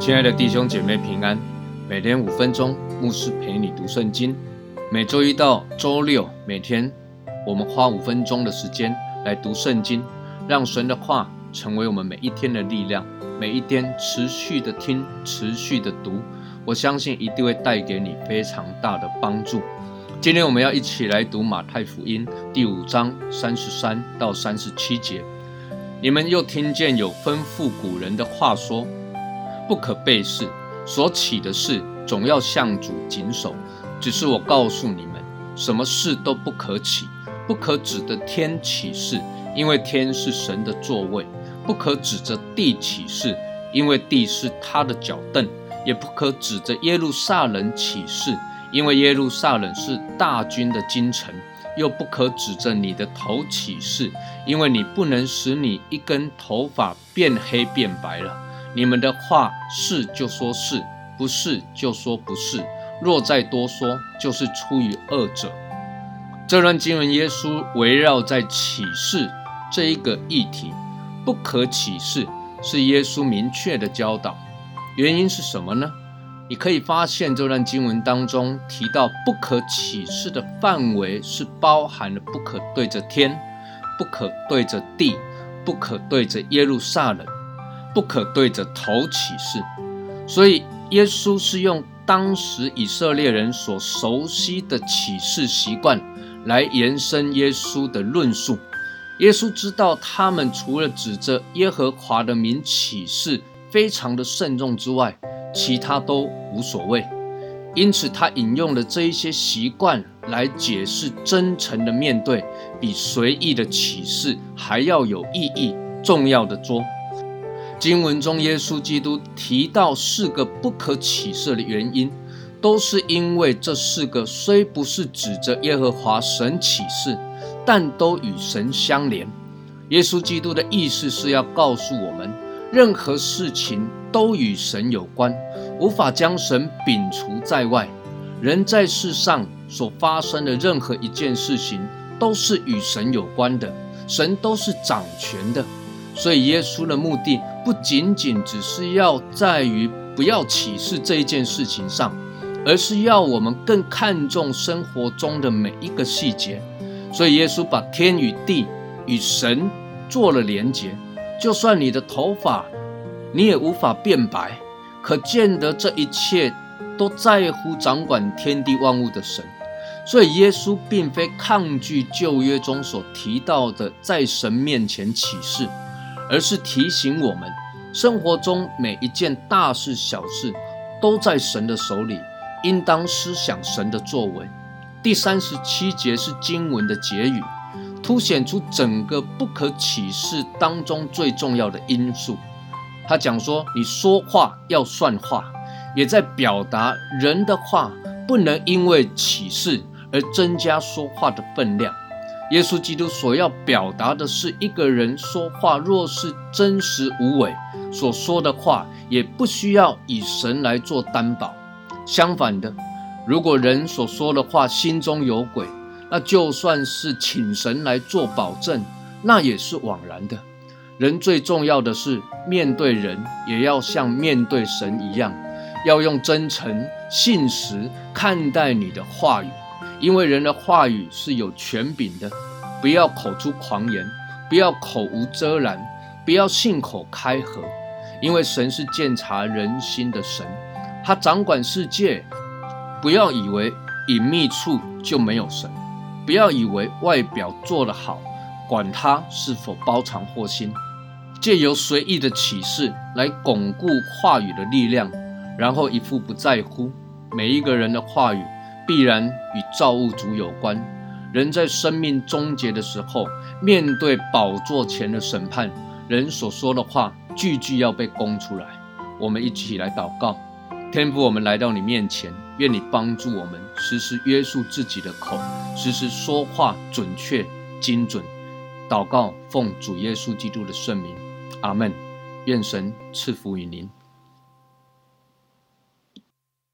亲爱的弟兄姐妹平安，每天五分钟，牧师陪你读圣经。每周一到周六，每天我们花五分钟的时间来读圣经，让神的话成为我们每一天的力量。每一天持续的听，持续的读，我相信一定会带给你非常大的帮助。今天我们要一起来读马太福音第五章三十三到三十七节。你们又听见有吩咐古人的话说。不可背誓，所起的事总要向主谨守。只是我告诉你们，什么事都不可起，不可指的天起誓，因为天是神的座位；不可指着地起誓，因为地是他的脚凳；也不可指着耶路撒冷起誓，因为耶路撒冷是大军的京城；又不可指着你的头起誓，因为你不能使你一根头发变黑变白了。你们的话是就说是不是就说不是，若再多说，就是出于恶者。这段经文，耶稣围绕在启示这一个议题，不可启示是耶稣明确的教导。原因是什么呢？你可以发现这段经文当中提到不可启示的范围是包含了不可对着天，不可对着地，不可对着耶路撒冷。不可对着头起誓，所以耶稣是用当时以色列人所熟悉的起誓习惯来延伸耶稣的论述。耶稣知道他们除了指着耶和华的名起誓非常的慎重之外，其他都无所谓。因此，他引用了这一些习惯来解释真诚的面对，比随意的启示还要有意义、重要的多。经文中，耶稣基督提到四个不可启示的原因，都是因为这四个虽不是指着耶和华神启示，但都与神相连。耶稣基督的意思是要告诉我们，任何事情都与神有关，无法将神摒除在外。人在世上所发生的任何一件事情，都是与神有关的，神都是掌权的。所以，耶稣的目的不仅仅只是要在于不要启示这一件事情上，而是要我们更看重生活中的每一个细节。所以，耶稣把天与地与神做了连结。就算你的头发，你也无法变白，可见得这一切都在乎掌管天地万物的神。所以，耶稣并非抗拒旧约中所提到的在神面前启示。而是提醒我们，生活中每一件大事小事都在神的手里，应当思想神的作为。第三十七节是经文的结语，凸显出整个不可启示当中最重要的因素。他讲说，你说话要算话，也在表达人的话不能因为启示而增加说话的分量。耶稣基督所要表达的是，一个人说话若是真实无伪，所说的话也不需要以神来做担保。相反的，如果人所说的话心中有鬼，那就算是请神来做保证，那也是枉然的。人最重要的是面对人，也要像面对神一样，要用真诚、信实看待你的话语。因为人的话语是有权柄的，不要口出狂言，不要口无遮拦，不要信口开河。因为神是鉴察人心的神，他掌管世界。不要以为隐秘处就没有神，不要以为外表做得好，管他是否包藏祸心。借由随意的启示来巩固话语的力量，然后一副不在乎每一个人的话语。必然与造物主有关。人在生命终结的时候，面对宝座前的审判，人所说的话句句要被供出来。我们一起来祷告，天父，我们来到你面前，愿你帮助我们时时约束自己的口，时时说话准确精准。祷告，奉主耶稣基督的圣名，阿门。愿神赐福于您。